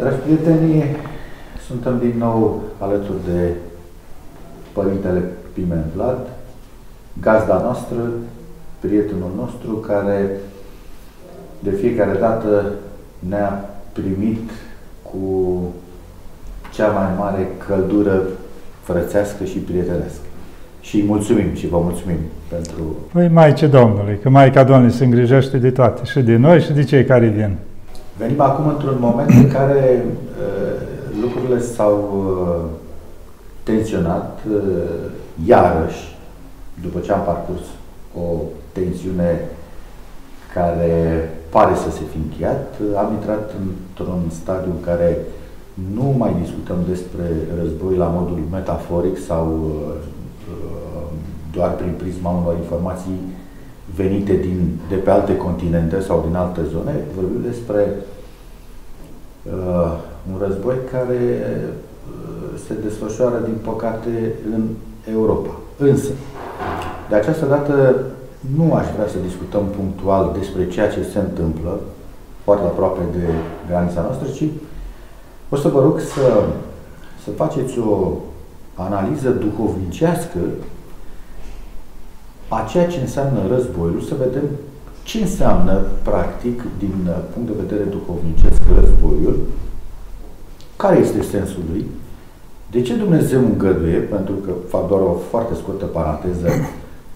Dragi prieteni, suntem din nou alături de Părintele Pimen Vlad, gazda noastră, prietenul nostru, care de fiecare dată ne-a primit cu cea mai mare căldură frățească și prietenească. Și îi mulțumim și vă mulțumim pentru... Păi Maice Domnului, că Maica Domnului se îngrijește de toate, și de noi și de cei care vin. Venim acum într-un moment în care uh, lucrurile s-au uh, tensionat uh, iarăși, după ce am parcurs o tensiune care pare să se fi încheiat, am intrat într-un stadiu în care nu mai discutăm despre război la modul metaforic sau uh, doar prin prisma unor informații venite din, de pe alte continente sau din alte zone, vorbim despre uh, un război care uh, se desfășoară, din păcate, în Europa. Însă, de această dată, nu aș vrea să discutăm punctual despre ceea ce se întâmplă, foarte aproape de granița noastră, ci o să vă rog să, să faceți o analiză duhovnicească a ceea ce înseamnă războiul, să vedem ce înseamnă, practic, din punct de vedere duhovnicesc, războiul, care este sensul lui, de ce Dumnezeu îngăduie, pentru că fac doar o foarte scurtă paranteză,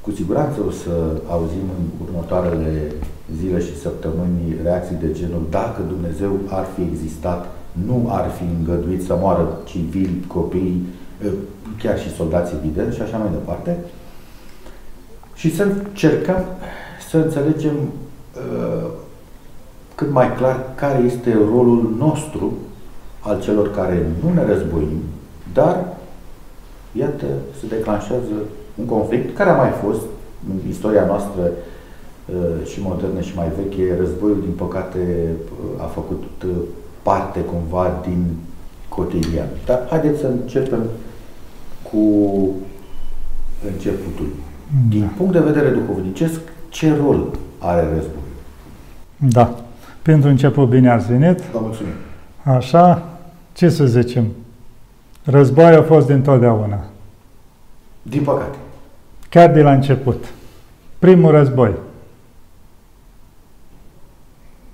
cu siguranță o să auzim în următoarele zile și săptămâni reacții de genul dacă Dumnezeu ar fi existat, nu ar fi îngăduit să moară civili, copii, chiar și soldați evident și așa mai departe. Și să încercăm să înțelegem uh, cât mai clar care este rolul nostru al celor care nu ne războim, dar, iată, se declanșează un conflict care a mai fost în istoria noastră uh, și modernă și mai veche. Războiul, din păcate, uh, a făcut uh, parte cumva din cotidian. Dar haideți să începem cu începutul. Din da. punct de vedere duhovnicesc, ce rol are războiul? Da. Pentru început, bine ați venit. Vă mulțumim. Așa, ce să zicem? Războiul a fost dintotdeauna. Din păcate. Chiar de la început. Primul război.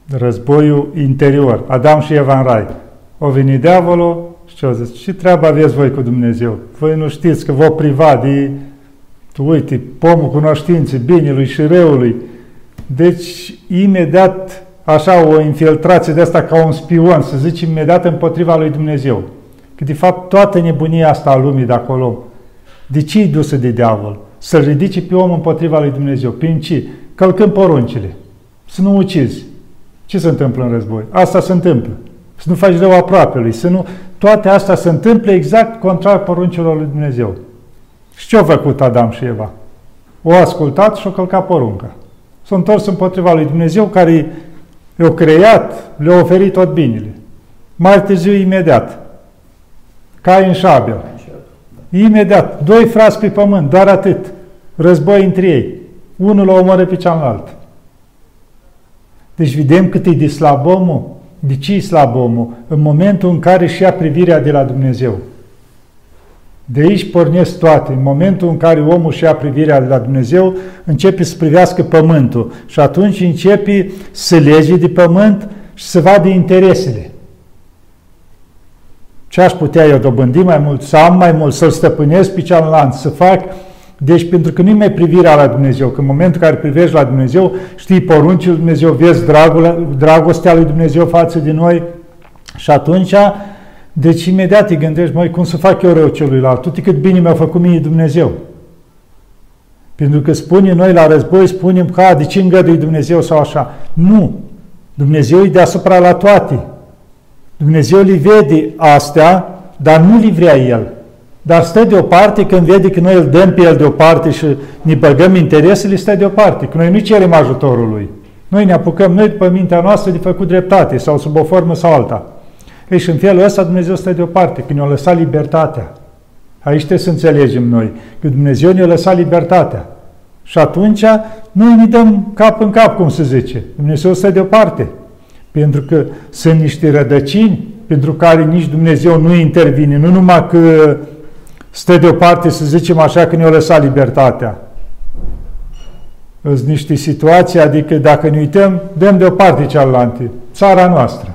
Războiul interior. Adam și Eva în rai. O venit diavolul și ce au zis? Ce treabă aveți voi cu Dumnezeu? Voi nu știți că vă priva de, uite, pomul cunoștinței, binelui și răului. Deci, imediat, așa, o infiltrație de asta ca un spion, să zici imediat împotriva lui Dumnezeu. Că, de fapt, toată nebunia asta a lumii de acolo, de ce e dusă de diavol? Să-l ridice pe om împotriva lui Dumnezeu. Prin ce? Călcând poruncile. Să nu ucizi. Ce se întâmplă în război? Asta se întâmplă. Să nu faci rău lui. Să nu... Toate astea se întâmplă exact contrar poruncilor lui Dumnezeu. Și ce au făcut Adam și Eva? O ascultat și o călcat porunca. S-au întors împotriva lui Dumnezeu care i-a creat, le-a oferit tot binele. Mai târziu, imediat. Cain și Abel. Imediat. Doi frați pe pământ, doar atât. Război între ei. Unul o omoră pe cealaltă. Deci vedem cât e de slab omul. De ce e slab omul? În momentul în care își ia privirea de la Dumnezeu. De aici pornesc toate. În momentul în care omul își ia privirea de la Dumnezeu, începe să privească pământul. Și atunci începe să lege de pământ și să vadă interesele. Ce aș putea eu dobândi mai mult, să am mai mult, să-l stăpânesc pe cealaltă, să fac... Deci, pentru că nu mai privirea la Dumnezeu, că în momentul în care privești la Dumnezeu, știi poruncile lui Dumnezeu, vezi dragul, dragostea lui Dumnezeu față de noi și atunci, deci imediat te gândești, măi, cum să fac eu rău celuilalt? Tu cât bine mi-a făcut mie Dumnezeu. Pentru că spune noi la război, spunem că, de ce îngădui Dumnezeu sau așa? Nu. Dumnezeu e deasupra la toate. Dumnezeu le vede astea, dar nu le vrea El. Dar stă deoparte când vede că noi îl dăm pe El deoparte și ne băgăm interesele, stă deoparte. Că noi nu cerem ajutorul Lui. Noi ne apucăm, noi după mintea noastră de făcut dreptate sau sub o formă sau alta. Ei, și în felul ăsta Dumnezeu stă deoparte, că ne-a lăsat libertatea. Aici trebuie să înțelegem noi, că Dumnezeu ne-a lăsat libertatea. Și atunci noi ne dăm cap în cap, cum se zice. Dumnezeu stă deoparte. Pentru că sunt niște rădăcini pentru care nici Dumnezeu nu intervine, nu numai că stă deoparte, să zicem așa, că ne-a lăsat libertatea. Sunt niște situații, adică dacă ne uităm, dăm deoparte cealaltă, țara noastră.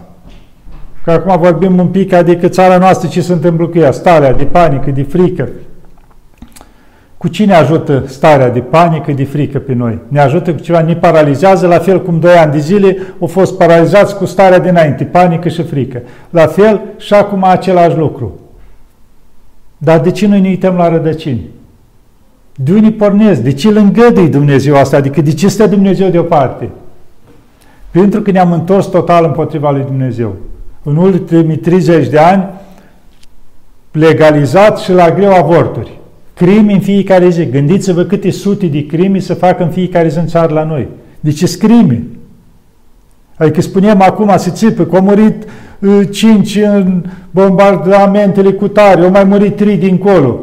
Că acum vorbim un pic, adică țara noastră ce se întâmplă cu ea, starea de panică, de frică. Cu cine ajută starea de panică, de frică pe noi? Ne ajută cu ceva, ne paralizează, la fel cum doi ani de zile au fost paralizați cu starea dinainte, panică și frică. La fel și acum același lucru. Dar de ce noi ne uităm la rădăcini? De unde pornesc? De ce îl îngădui Dumnezeu asta? Adică de ce stă Dumnezeu deoparte? Pentru că ne-am întors total împotriva lui Dumnezeu. În ultimii 30 de ani, legalizat și la greu avorturi. Crimi în fiecare zi. Gândiți-vă câte sute de crimi să facă în fiecare zi în țară la noi. Deci ce crime. Adică spunem acum, se țipă, că au murit uh, cinci în bombardamentele cu tare, au mai murit trei dincolo.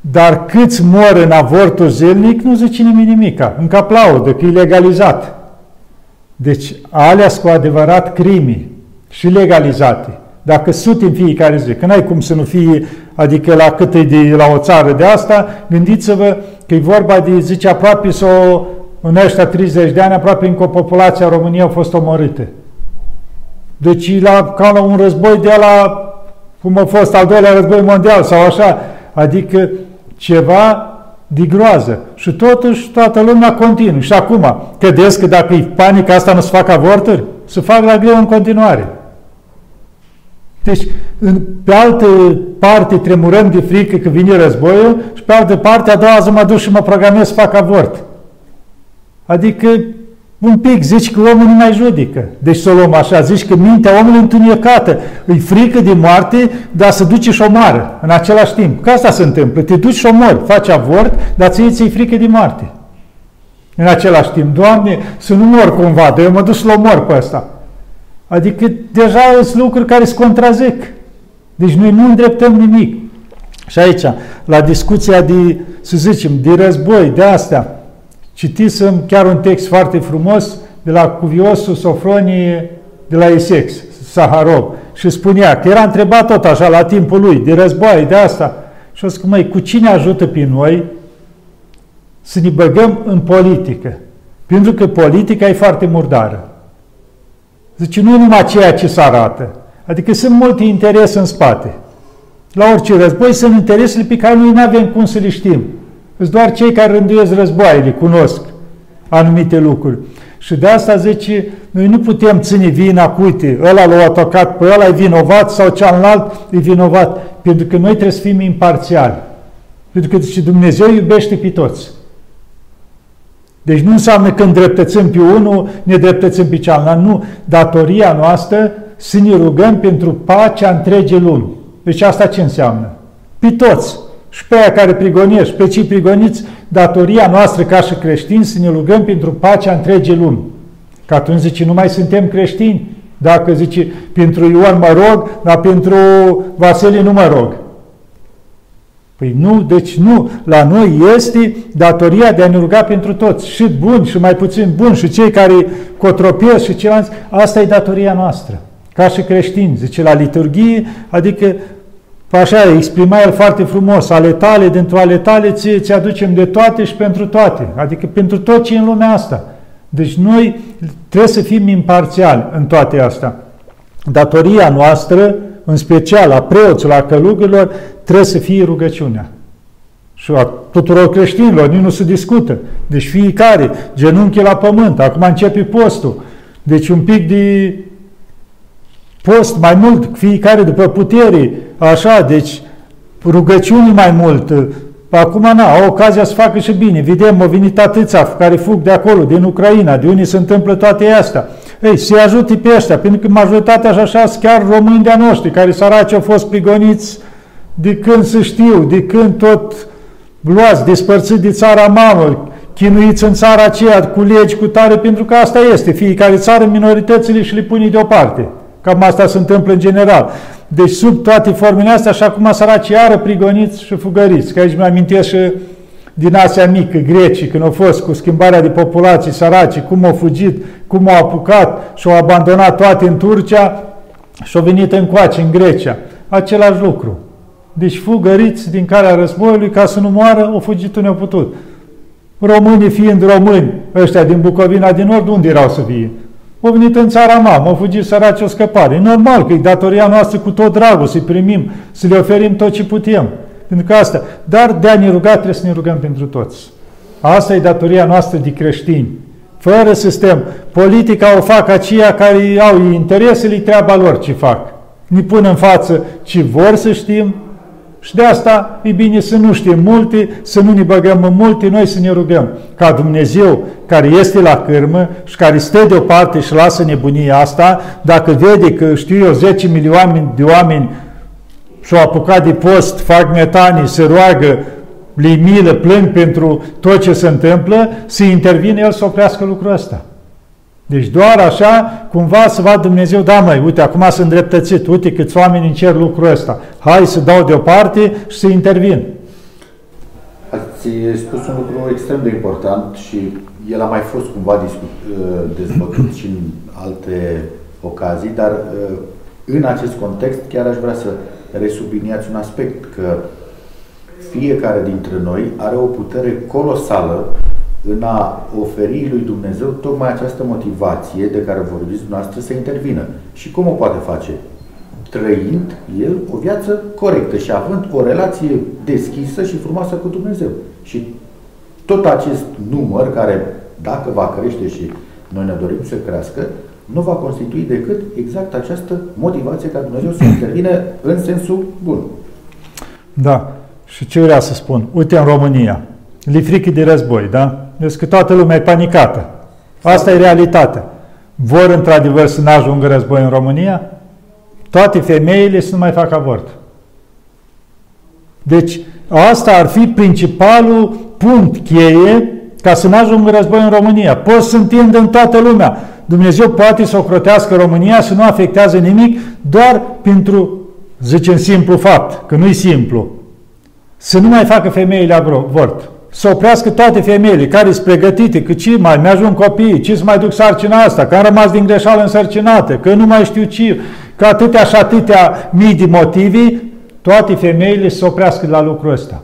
Dar câți mor în avortul zilnic, nu zice nimeni nimica. Încă aplaudă, că e legalizat. Deci, alea cu adevărat crimi și legalizate. Dacă sute în fiecare zi, că n-ai cum să nu fie, adică la cât e de la o țară de asta, gândiți-vă că e vorba de, zice, aproape să o, în ăștia 30 de ani, aproape încă o populație a României a fost omorâtă. Deci la, ca la un război de la, cum a fost al doilea război mondial sau așa, adică ceva de groază. Și totuși toată lumea continuă. Și acum, credeți că dacă e panică asta nu se fac avorturi? Se fac la greu în continuare. Deci, în, pe altă parte tremurăm de frică că vine războiul și pe altă parte a doua zi mă duc și mă programez să fac avort. Adică un pic, zici că omul nu mai judecă. Deci să o luăm așa, zici că mintea omului întunecată, îi frică de moarte, dar să duce și omoară în același timp. Că asta se întâmplă, te duci și omori, faci avort, dar ți ți frică de moarte. În același timp, Doamne, să nu mor cumva, dar eu mă duc să-l omor pe ăsta. Adică deja sunt lucruri care se contrazic. Deci noi nu îndreptăm nimic. Și aici, la discuția de, să zicem, de război, de astea, citisem chiar un text foarte frumos de la cuviosul Sofronie de la Esex, Saharov, și spunea că era întrebat tot așa la timpul lui, de război, de asta. Și o zic, măi, cu cine ajută pe noi să ne băgăm în politică? Pentru că politica e foarte murdară. Zice, nu numai ceea ce se arată. Adică sunt multe interese în spate. La orice război sunt interesele pe care noi nu avem cum să le știm. Sunt doar cei care rânduiesc războaiele, cunosc anumite lucruri. Și de asta zice, noi nu putem ține vina cu, uite, ăla l-a atacat pe ăla, e vinovat sau cealalt e vinovat. Pentru că noi trebuie să fim imparțiali. Pentru că zice, Dumnezeu iubește pe toți. Deci nu înseamnă că îndreptățim pe unul, ne dreptățim pe cealaltă. Nu. Datoria noastră să ne rugăm pentru pacea întregii lumi. Deci asta ce înseamnă? Pe toți. Și pe aia care prigonești, pe cei prigoniți, datoria noastră ca și creștini să ne rugăm pentru pacea întregii lumi. Că atunci zice, nu mai suntem creștini. Dacă zice, pentru Ioan mă rog, dar pentru Vasile nu mă rog. Păi nu, deci nu. La noi este datoria de a ne ruga pentru toți, și buni și mai puțin buni, și cei care cotropesc și ceilalți. Asta e datoria noastră, ca și creștini, zice la liturghie, adică Așa, exprima el foarte frumos, ale tale, dintr-o ale tale, ție ți aducem de toate și pentru toate, adică pentru tot ce e în lumea asta. Deci noi trebuie să fim imparțiali în toate astea. Datoria noastră, în special a preoților, a călugărilor, trebuie să fie rugăciunea. Și a tuturor creștinilor, nici nu se discută. Deci fiecare, genunchi la pământ, acum începe postul. Deci un pic de post mai mult, fiecare după putere, așa, deci rugăciuni mai mult. Acum, na, au ocazia să facă și bine. Vedem, au venit atâția care fug de acolo, din Ucraina, de unde se întâmplă toate astea. Ei, să-i ajute pe ăștia, pentru că majoritatea așa, așa sunt chiar români de-a noștri, care săraci au fost prigoniți de când să știu, de când tot luați, despărțiți de țara mamă, chinuiți în țara aceea cu legi, cu tare, pentru că asta este. Fiecare țară, minoritățile și le pune deoparte. Cam asta se întâmplă în general. Deci sub toate formele astea, așa cum săraci iară prigoniți și fugăriți. Că aici mi amintesc și din Asia Mică, grecii, când au fost cu schimbarea de populații săraci, cum au fugit, cum au apucat și au abandonat toate în Turcia, și au venit încoace, în Grecia. Același lucru. Deci fugăriți din calea războiului ca să nu moară, au fugit unde au putut. Românii fiind români, ăștia din Bucovina din Nord, unde erau să fie? Au venit în țara mamă, au fugit săraci o scăpare. E normal că e datoria noastră cu tot dragul să-i primim, să le oferim tot ce putem. Pentru că asta, dar de a ne ruga trebuie să ne rugăm pentru toți. Asta e datoria noastră de creștini. Fără sistem. Politica o fac aceia care au interesele, treaba lor ce fac. Ne pun în față ce vor să știm, și de asta e bine să nu știm multe, să nu ne băgăm în multe, noi să ne rugăm ca Dumnezeu care este la cârmă și care stă deoparte și lasă nebunia asta, dacă vede că știu eu 10 milioane de oameni și-au apucat de post, fac metanii, se roagă, le milă, plâng pentru tot ce se întâmplă, să intervine el să oprească lucrul ăsta. Deci doar așa, cumva să vadă Dumnezeu, da măi, uite, acum sunt îndreptățit, uite câți oameni încer lucrul ăsta. Hai să dau deoparte și să intervin. Ați spus un lucru extrem de important și el a mai fost cumva discut, uh, dezbătut și în alte ocazii, dar uh, în acest context chiar aș vrea să resubliniați un aspect, că fiecare dintre noi are o putere colosală în a oferi lui Dumnezeu tocmai această motivație de care vorbiți dumneavoastră să intervină. Și cum o poate face? Trăind el o viață corectă și având o relație deschisă și frumoasă cu Dumnezeu. Și tot acest număr care, dacă va crește și noi ne dorim să crească, nu va constitui decât exact această motivație ca Dumnezeu să intervine în sensul bun. Da. Și ce vreau să spun? Uite în România, li frică de război, da? Deci că toată lumea e panicată. Asta e realitatea. Vor într-adevăr să nu ajungă război în România? Toate femeile să nu mai facă avort. Deci asta ar fi principalul punct cheie ca să nu ajungă război în România. Poți să întindă în toată lumea. Dumnezeu poate să ocrotească România să nu afectează nimic doar pentru, zicem, simplu fapt, că nu-i simplu. Să nu mai facă femeile avort să oprească toate femeile care sunt pregătite, că ce mai mi-ajung copiii, ce să mai duc sarcina asta, că am rămas din greșeală însărcinată, că nu mai știu ce, că atâtea și atâtea mii de motivi, toate femeile să oprească la lucrul ăsta.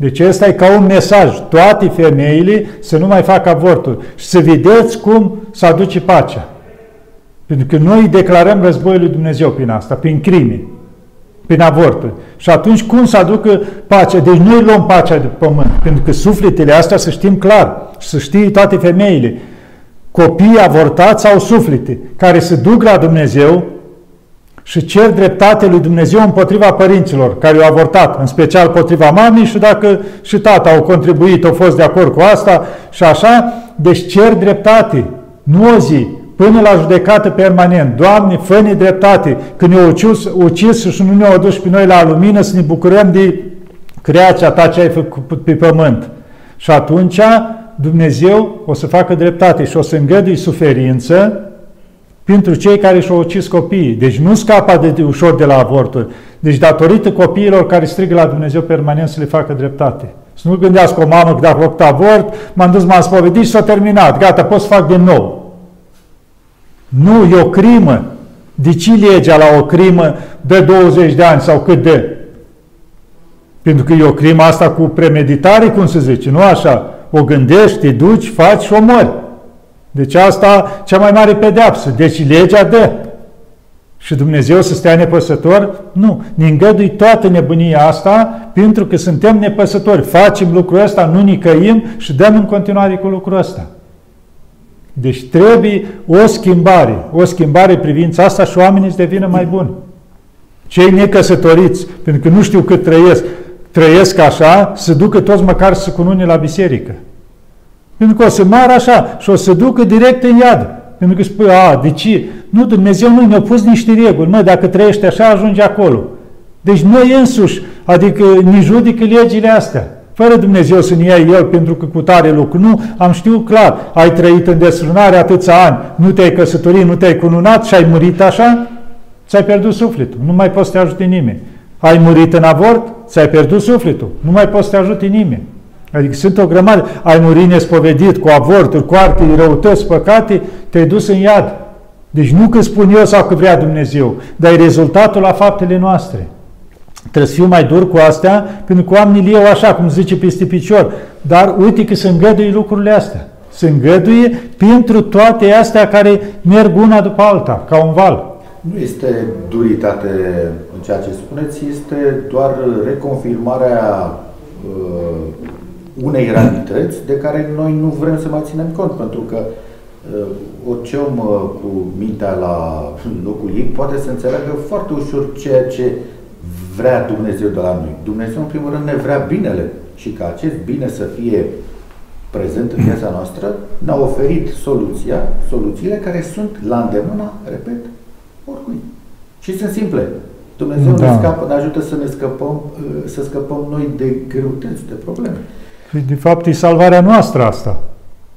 Deci ăsta e ca un mesaj. Toate femeile să nu mai facă avorturi și să vedeți cum să aduce pacea. Pentru că noi declarăm războiul lui Dumnezeu prin asta, prin crime prin avorturi. Și atunci cum să aducă pacea? Deci noi luăm pacea de pământ, pentru că sufletele astea să știm clar și să știe toate femeile. Copiii avortați au suflete care se duc la Dumnezeu și cer dreptate lui Dumnezeu împotriva părinților care au avortat, în special împotriva mamei și dacă și tata au contribuit, au fost de acord cu asta și așa, deci cer dreptate, nu o zi, până la judecată permanent. Doamne, fă dreptate, că ne-au ucis, ucis și nu ne-au adus pe noi la lumină să ne bucurăm de creația ta ce ai făcut pe pământ. Și atunci Dumnezeu o să facă dreptate și o să îngădui suferință pentru cei care și-au ucis copiii. Deci nu scapă de ușor de la avorturi. Deci datorită copiilor care strigă la Dumnezeu permanent să le facă dreptate. Să nu gândească o mamă că dacă a făcut avort, m-am dus, m-am spovedit și s-a terminat. Gata, pot să fac din nou. Nu, e o crimă. De ce legea la o crimă de 20 de ani sau cât de? Pentru că e o crimă asta cu premeditare, cum se zice, nu așa? O gândești, te duci, faci și o mori. Deci asta cea mai mare pedeapsă. Deci legea dă. Și Dumnezeu să stea nepăsător? Nu. Ne îngădui toată nebunia asta pentru că suntem nepăsători. Facem lucrul ăsta, nu nicăim și dăm în continuare cu lucrul ăsta. Deci trebuie o schimbare, o schimbare privința asta și oamenii să devină mai buni. Cei necăsătoriți, pentru că nu știu cât trăiesc, trăiesc așa, să ducă toți măcar să cunune la biserică. Pentru că o să moară așa și o să ducă direct în iad. Pentru că spui, a, de ce? Nu, Dumnezeu nu ne-a pus niște reguli. Mă, dacă trăiești așa, ajungi acolo. Deci noi însuși, adică ne judică legile astea fără Dumnezeu să ne ia El pentru că cu tare lucru. Nu, am știut clar, ai trăit în desfrânare atâția ani, nu te-ai căsătorit, nu te-ai cununat și ai murit așa, ți-ai pierdut sufletul, nu mai poți să te ajute nimeni. Ai murit în avort, ți-ai pierdut sufletul, nu mai poți să te ajute nimeni. Adică sunt o grămadă, ai murit nespovedit cu avorturi, cu arte, răutăți, păcate, te-ai dus în iad. Deci nu că spun eu sau că vrea Dumnezeu, dar e rezultatul la faptele noastre. Trebuie să fiu mai dur cu astea, pentru că oamenii eu așa, cum zice peste picior. Dar uite că se îngăduie lucrurile astea. Se îngăduie pentru toate astea care merg una după alta, ca un val. Nu este duritate în ceea ce spuneți, este doar reconfirmarea uh, unei realități de care noi nu vrem să mai ținem cont, pentru că uh, orice om uh, cu mintea la locul ei poate să înțeleagă foarte ușor ceea ce vrea Dumnezeu de la noi. Dumnezeu, în primul rând, ne vrea binele și ca acest bine să fie prezent în viața noastră, ne-a oferit soluția, soluțiile care sunt la îndemâna, repet, oricui. Și sunt simple. Dumnezeu da. ne, scapă, ne ajută să ne scăpăm, să scăpăm noi de greutăți, de probleme. Și de fapt e salvarea noastră asta.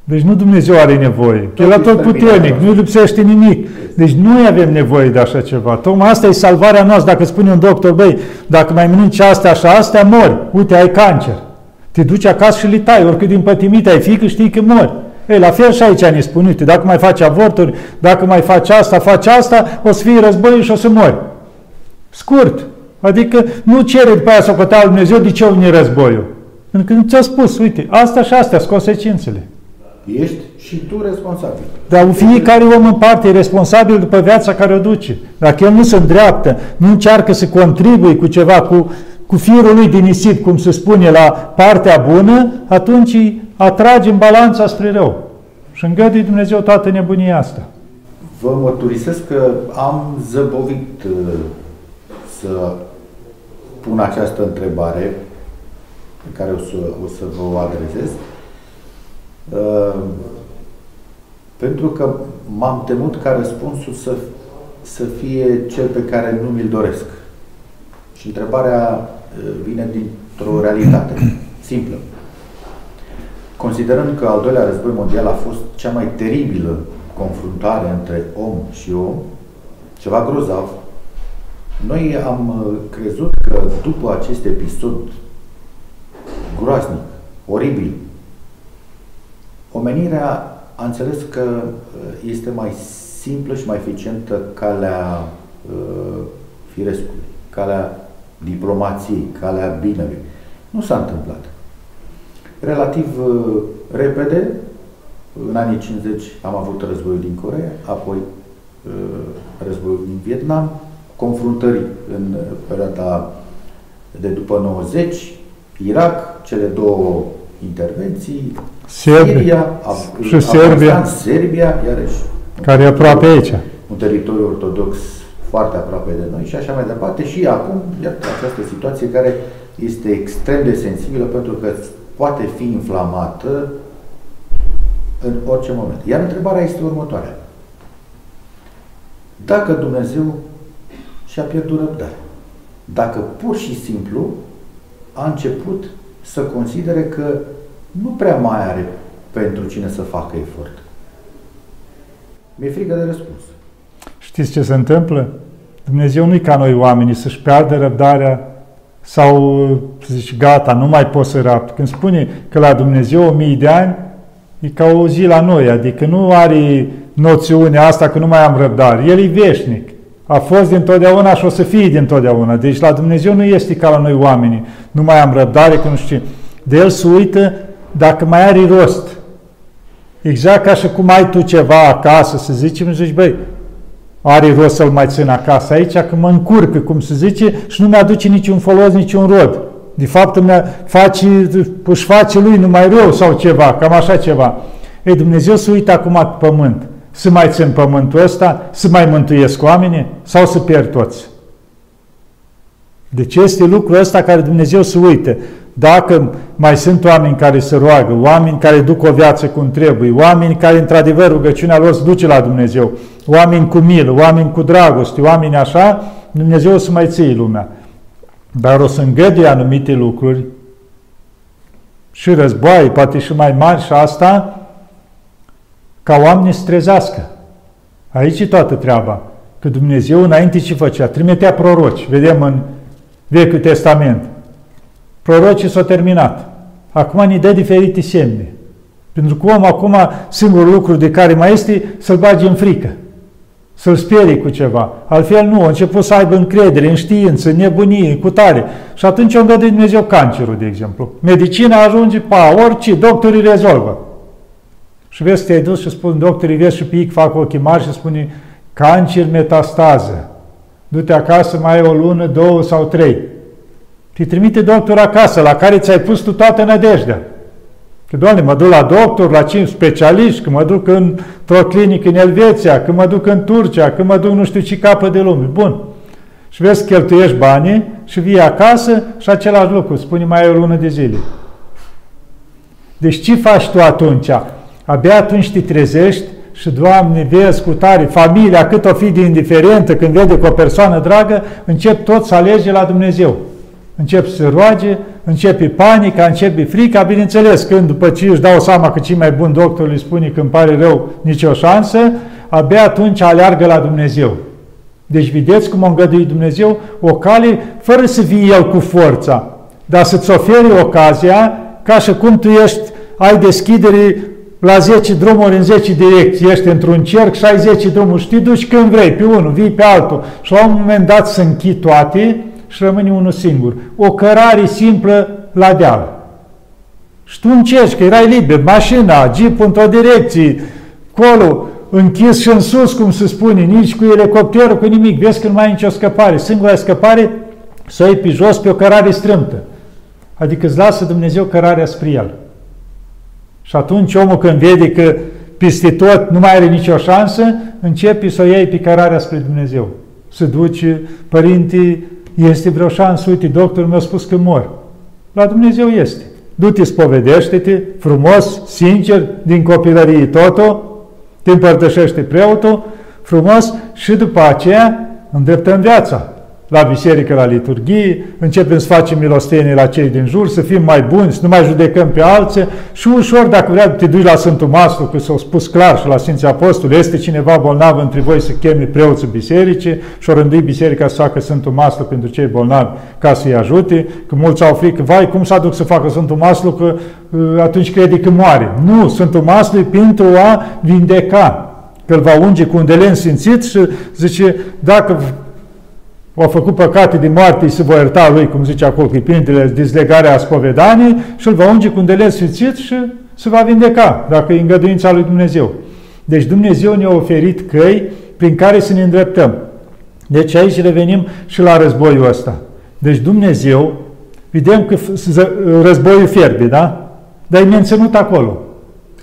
Deci nu Dumnezeu are nevoie. Tot El tot puternic, nu lipsește nimic. Deci noi avem nevoie de așa ceva. Tocmai asta e salvarea noastră. Dacă spune un doctor, băi, dacă mai mănânci astea și astea, mori. Uite, ai cancer. Te duci acasă și li tai, oricât din pătimit ai fi, că știi că mori. Ei, la fel și aici ne spune, uite, dacă mai faci avorturi, dacă mai faci asta, faci asta, o să fii război și o să mori. Scurt. Adică nu cere după aia să o Dumnezeu de ce vine războiul. Pentru că ți-a spus, uite, asta și astea sunt consecințele. Ești și tu responsabil. Dar fiecare om în parte e responsabil după viața care o duce. Dacă el nu se îndreaptă, nu încearcă să contribuie cu ceva, cu, cu firul lui din nisip, cum se spune, la partea bună, atunci atrage în balanța spre rău. Și îngăduie Dumnezeu toată nebunia asta. Vă mărturisesc că am zăbovit uh, să pun această întrebare pe care o să, o să vă o adresez. Uh, pentru că m-am temut ca răspunsul să, să fie cel pe care nu mi-l doresc. Și întrebarea uh, vine dintr-o realitate simplă. Considerând că al doilea război mondial a fost cea mai teribilă confruntare între om și om, ceva grozav, noi am uh, crezut că după acest episod groaznic, oribil, omenirea a înțeles că uh, este mai simplă și mai eficientă calea uh, firescului, calea diplomației, calea binelui. Nu s-a întâmplat. Relativ uh, repede, în anii 50 am avut războiul din Corea, apoi uh, războiul din Vietnam, confruntări în perioada de după 90, Irak, cele două intervenții, Serbia, Siria, Af- și Serbia, Serbia, iarăși. Care e aproape aici. Un teritoriu ortodox foarte aproape de noi și așa mai departe. Și acum, iată, această situație care este extrem de sensibilă pentru că poate fi inflamată în orice moment. Iar întrebarea este următoarea. Dacă Dumnezeu și-a pierdut răbdare, dacă pur și simplu a început să considere că nu prea mai are pentru cine să facă efort. Mi-e frică de răspuns. Știți ce se întâmplă? Dumnezeu nu-i ca noi oamenii să-și piardă răbdarea sau să zici, gata, nu mai pot să rapt. Când spune că la Dumnezeu o mii de ani, e ca o zi la noi, adică nu are noțiunea asta că nu mai am răbdare. El e veșnic. A fost dintotdeauna și o să fie dintotdeauna. Deci la Dumnezeu nu este ca la noi oamenii. Nu mai am răbdare, că nu știu De El se uită dacă mai are rost. Exact ca și cum ai tu ceva acasă, să zicem, zici, băi, are rost să-l mai țin acasă aici, că mă încurcă, cum se zice, și nu mi-aduce niciun folos, niciun rod. De fapt, face, își face lui numai rău sau ceva, cam așa ceva. Ei, Dumnezeu se uită acum pe pământ. Să mai țin pământul ăsta, să mai mântuiesc oamenii sau să pierd toți. Deci este lucrul ăsta care Dumnezeu se uită. Dacă mai sunt oameni care se roagă, oameni care duc o viață cum trebuie, oameni care într-adevăr rugăciunea lor se duce la Dumnezeu, oameni cu milă, oameni cu dragoste, oameni așa, Dumnezeu o să mai ții lumea. Dar o să îngăduie anumite lucruri și războaie, poate și mai mari și asta, ca oamenii să trezească. Aici e toată treaba. Că Dumnezeu înainte ce făcea? Trimitea proroci. Vedem în Vechiul Testament. Prorocii s-au terminat. Acum ne dă diferite semne. Pentru că omul acum, singurul lucru de care mai este, să-l bage în frică. să-l sperii cu ceva. Altfel nu, a început să aibă încredere în știință, în nebunie, în cutare. Și atunci o îngăduie Dumnezeu cancerul, de exemplu. Medicina ajunge, pa, orice, doctorii rezolvă. Și vezi că te-ai dus și spun, doctorii, vezi și pic, fac ochii mari și spune, cancer metastază. Du-te acasă, mai ai o lună, două sau trei. Te trimite doctor acasă, la care ți-ai pus tu toată nădejdea. Că, Doamne, mă duc la doctor, la cinci specialiști, că mă duc într-o clinică în Elveția, că mă duc în Turcia, că mă duc nu știu ce capă de lume. Bun. Și vezi, cheltuiești banii și vii acasă și același lucru, spune mai o lună de zile. Deci ce faci tu atunci? Abia atunci te trezești și, Doamne, vezi cu tare, familia, cât o fi de indiferentă, când vede cu o persoană dragă, încep tot să alege la Dumnezeu. Încep să se roage, începe panica, începe frica, bineînțeles, când după ce își dau seama că cei mai bun doctor îi spune că îmi pare rău, nicio șansă, abia atunci aleargă la Dumnezeu. Deci vedeți cum o îngăduie Dumnezeu o cale fără să vii El cu forța, dar să-ți oferi ocazia ca și cum tu ești, ai deschidere la 10 drumuri în 10 direcții, ești într-un cerc și ai 10 drumuri și te duci când vrei, pe unul, vii pe altul și la un moment dat să închid toate și rămâne unul singur. O cărare simplă la deal. Și tu încerci, că erai liber, mașina, jeep într-o direcție, colo, închis și în sus, cum se spune, nici cu elicopterul, cu nimic. Vezi că nu mai ai nicio scăpare. Singura scăpare, să iei pe jos pe o cărare strâmtă. Adică îți lasă Dumnezeu cărarea spre el. Și atunci omul când vede că peste tot nu mai are nicio șansă, începe să o iei pe cărarea spre Dumnezeu. Se duce, părinte, este vreo șansă, uite, doctorul mi-a spus că mor. La Dumnezeu este. Du-te, spovedește-te, frumos, sincer, din copilărie totul, te împărtășește preotul, frumos, și după aceea îndreptăm viața la biserică, la liturghie, începem să facem milostenie la cei din jur, să fim mai buni, să nu mai judecăm pe alții și ușor, dacă vrea, te duci la Sfântul Maslu, că s-au spus clar și la Sfinții Apostoli, este cineva bolnav între voi să cheme preoții bisericii și o rândui biserica să facă Sfântul Maslu pentru cei bolnavi ca să-i ajute, că mulți au frică, vai, cum să aduc să facă Sfântul Maslu, că uh, atunci crede că moare. Nu, Sfântul Maslu e pentru a vindeca că îl va unge cu un de len simțit și zice, dacă au făcut păcate de moarte și se va ierta lui, cum zice acolo Chipintele, dezlegarea spovedanii și îl va unge cu un delez sfințit și se va vindeca, dacă e îngăduința lui Dumnezeu. Deci Dumnezeu ne-a oferit căi prin care să ne îndreptăm. Deci aici revenim și la războiul ăsta. Deci Dumnezeu, vedem că războiul fierbe, da? Dar e menționat acolo.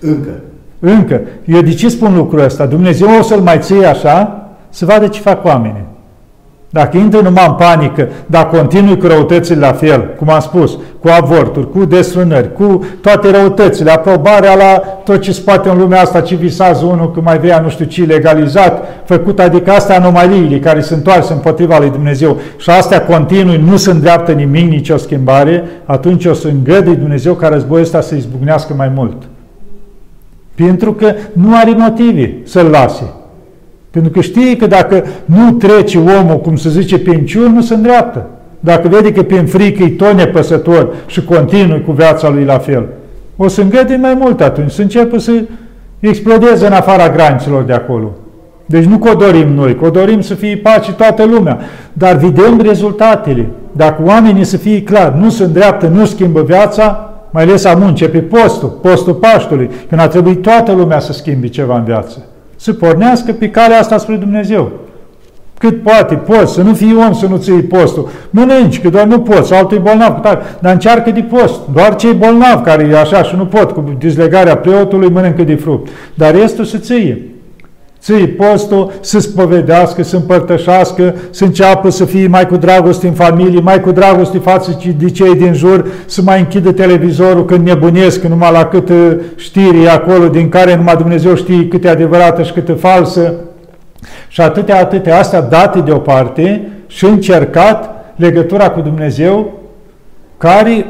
Încă. Încă. Eu de ce spun lucrul ăsta? Dumnezeu o să-l mai ție așa, să vadă ce fac oamenii. Dacă intră numai în panică, dacă continui cu răutățile la fel, cum am spus, cu avorturi, cu desfrânări, cu toate răutățile, aprobarea la tot ce se poate în lumea asta, ce visează unul că mai vrea nu știu ce legalizat, făcut, adică astea anomaliile care se întoarce împotriva lui Dumnezeu și astea continui, nu se îndreaptă nimic, nicio schimbare, atunci o să îngădui Dumnezeu ca războiul ăsta să izbucnească mai mult. Pentru că nu are motive să-l lase. Pentru că știe că dacă nu trece omul, cum se zice, pe ciur, nu se îndreaptă. Dacă vede că prin frică e tot nepăsător și continuă cu viața lui la fel, o să îngăde mai mult atunci, să înceapă să explodeze în afara granițelor de acolo. Deci nu că o dorim noi, că o dorim să fie pace toată lumea, dar vedem rezultatele. Dacă oamenii să fie clar, nu se îndreaptă, nu schimbă viața, mai ales am începe postul, postul Paștului, când a trebuit toată lumea să schimbe ceva în viață să pornească pe calea asta spre Dumnezeu. Cât poate, poți, să nu fii om, să nu ții postul. Mănânci, că doar nu poți, altul e bolnav, dar încearcă de post. Doar cei bolnavi care e așa și nu pot, cu dezlegarea preotului, mănâncă de fruct. Dar restul să ție ții postul, să spovedească, să împărtășească, să înceapă să fie mai cu dragoste în familie, mai cu dragoste față de cei din jur, să mai închidă televizorul când nebunesc, numai la câte știri acolo, din care numai Dumnezeu știe cât e adevărată și cât e falsă. Și atâtea, atâtea astea date deoparte și încercat legătura cu Dumnezeu, care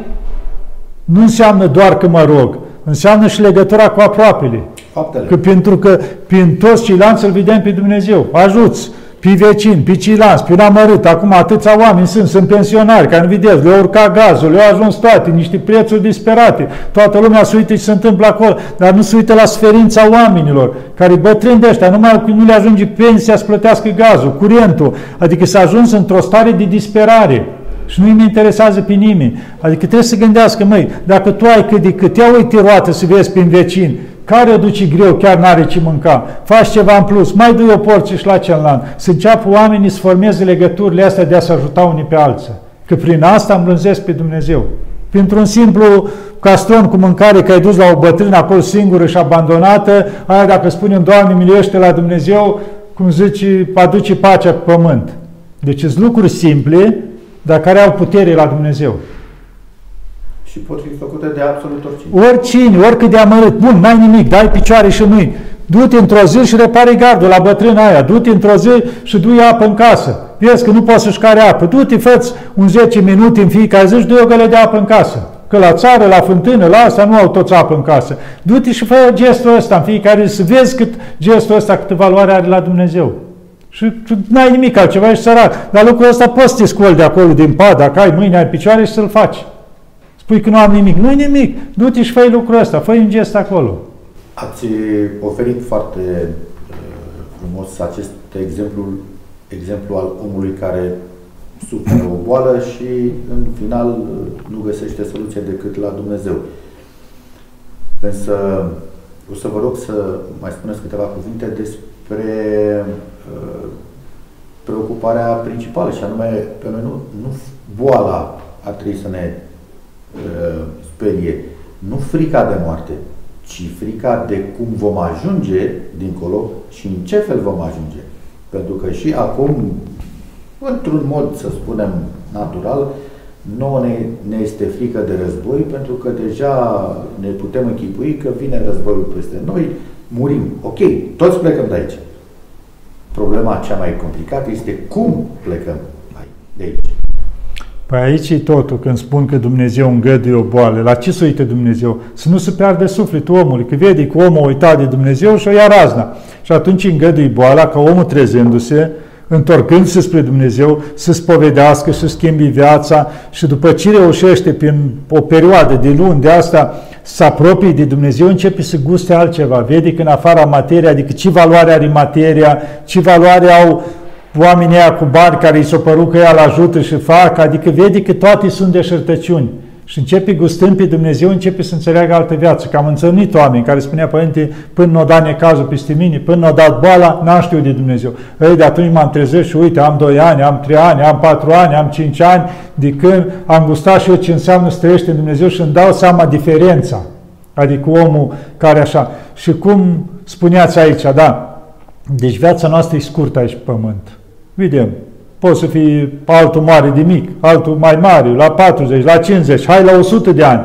nu înseamnă doar că mă rog, înseamnă și legătura cu aproapele. Faptele. Că pentru că prin toți ceilalți îl vedem pe Dumnezeu. Ajuți pe vecini, pe cilanți, pe amărât, acum atâția oameni sunt, sunt pensionari, care nu vedeți, le-au urcat gazul, le-au ajuns toate, niște prețuri disperate, toată lumea se uită ce se întâmplă acolo, dar nu se uită la sferința oamenilor, care bătrâni de ăștia, numai nu le ajunge pensia să plătească gazul, curentul, adică s-a ajuns într-o stare de disperare. Și nu-i interesează pe nimeni. Adică trebuie să gândească, măi, dacă tu ai cât de cât, ia uite roată să vezi prin vecini, care o duci greu, chiar n-are ce mânca, faci ceva în plus, mai dă o porție și la celălalt. Să înceapă oamenii să formeze legăturile astea de a se ajuta unii pe alții. Că prin asta îmblânzesc pe Dumnezeu. Pentru un simplu castron cu mâncare că ai dus la o bătrână acolo singură și abandonată, aia dacă spunem, Doamne, miluiește la Dumnezeu, cum zice, aduce pacea pe pământ. Deci sunt lucruri simple, dar care au putere la Dumnezeu. Și pot fi făcute de absolut oricine. Oricine, oricât de amărât. Bun, n-ai nimic, dai picioare și mâini. Du-te într-o zi și repare gardul la bătrâna aia. Du-te într-o zi și du apă în casă. Vezi că nu poți să-și care apă. Du-te, fă un 10 minute în fiecare zi și du o gălă de apă în casă. Că la țară, la fântână, la asta nu au toți apă în casă. Du-te și fă gestul ăsta în fiecare zi, să vezi cât gestul ăsta, câtă valoare are la Dumnezeu. Și tu n-ai nimic altceva, ești sărac. Dar lucrul ăsta poți să te scoli de acolo, din pad, dacă ai mâini, ai picioare și să-l faci. Spui că nu am nimic. Nu-i nimic. Du-te și fă lucrul ăsta, fă un gest acolo. Ați oferit foarte uh, frumos acest exemplu, exemplu al omului care suferă o boală și în final uh, nu găsește soluție decât la Dumnezeu. Însă o să vă rog să mai spuneți câteva cuvinte despre uh, preocuparea principală și anume pe noi nu, nu boala ar trebui să ne uh, sperie, nu frica de moarte, ci frica de cum vom ajunge dincolo și în ce fel vom ajunge. Pentru că și acum, într-un mod, să spunem, natural, nouă ne, ne este frică de război, pentru că deja ne putem închipui că vine războiul peste noi, murim. Ok, toți plecăm de aici. Problema cea mai complicată este cum plecăm de aici. Păi aici e totul, când spun că Dumnezeu îngăduie o boală. La ce să uite Dumnezeu? Să nu se piardă sufletul omului, că vede că omul a uitat de Dumnezeu și o ia razna. Și atunci îngăduie boala ca omul trezindu-se, întorcându-se spre Dumnezeu, să spovedească, să schimbi viața și după ce reușește prin o perioadă de luni de asta să apropie de Dumnezeu, începe să guste altceva. Vede că în afara materiei, adică ce valoare are materia, ce valoare au oamenii aia cu bani care îi s-o părut că ea îl ajută și fac, adică vede că toate sunt deșertăciuni. Și începe gustând pe Dumnezeu, începe să înțeleagă altă viață. Că am întâlnit oameni care spunea, Părinte, până nu o dat necazul peste mine, până nu o dat boala, n-am știut de Dumnezeu. Ei, de atunci m-am trezit și uite, am 2 ani, am 3 ani, am 4 ani, am 5 ani, de când am gustat și eu ce înseamnă să trăiește în Dumnezeu și îmi dau seama diferența. Adică omul care așa. Și cum spuneați aici, da, deci viața noastră e scurtă aici pe pământ. Vedem, poți să fii altul mare de mic, altul mai mare, la 40, la 50, hai la 100 de ani.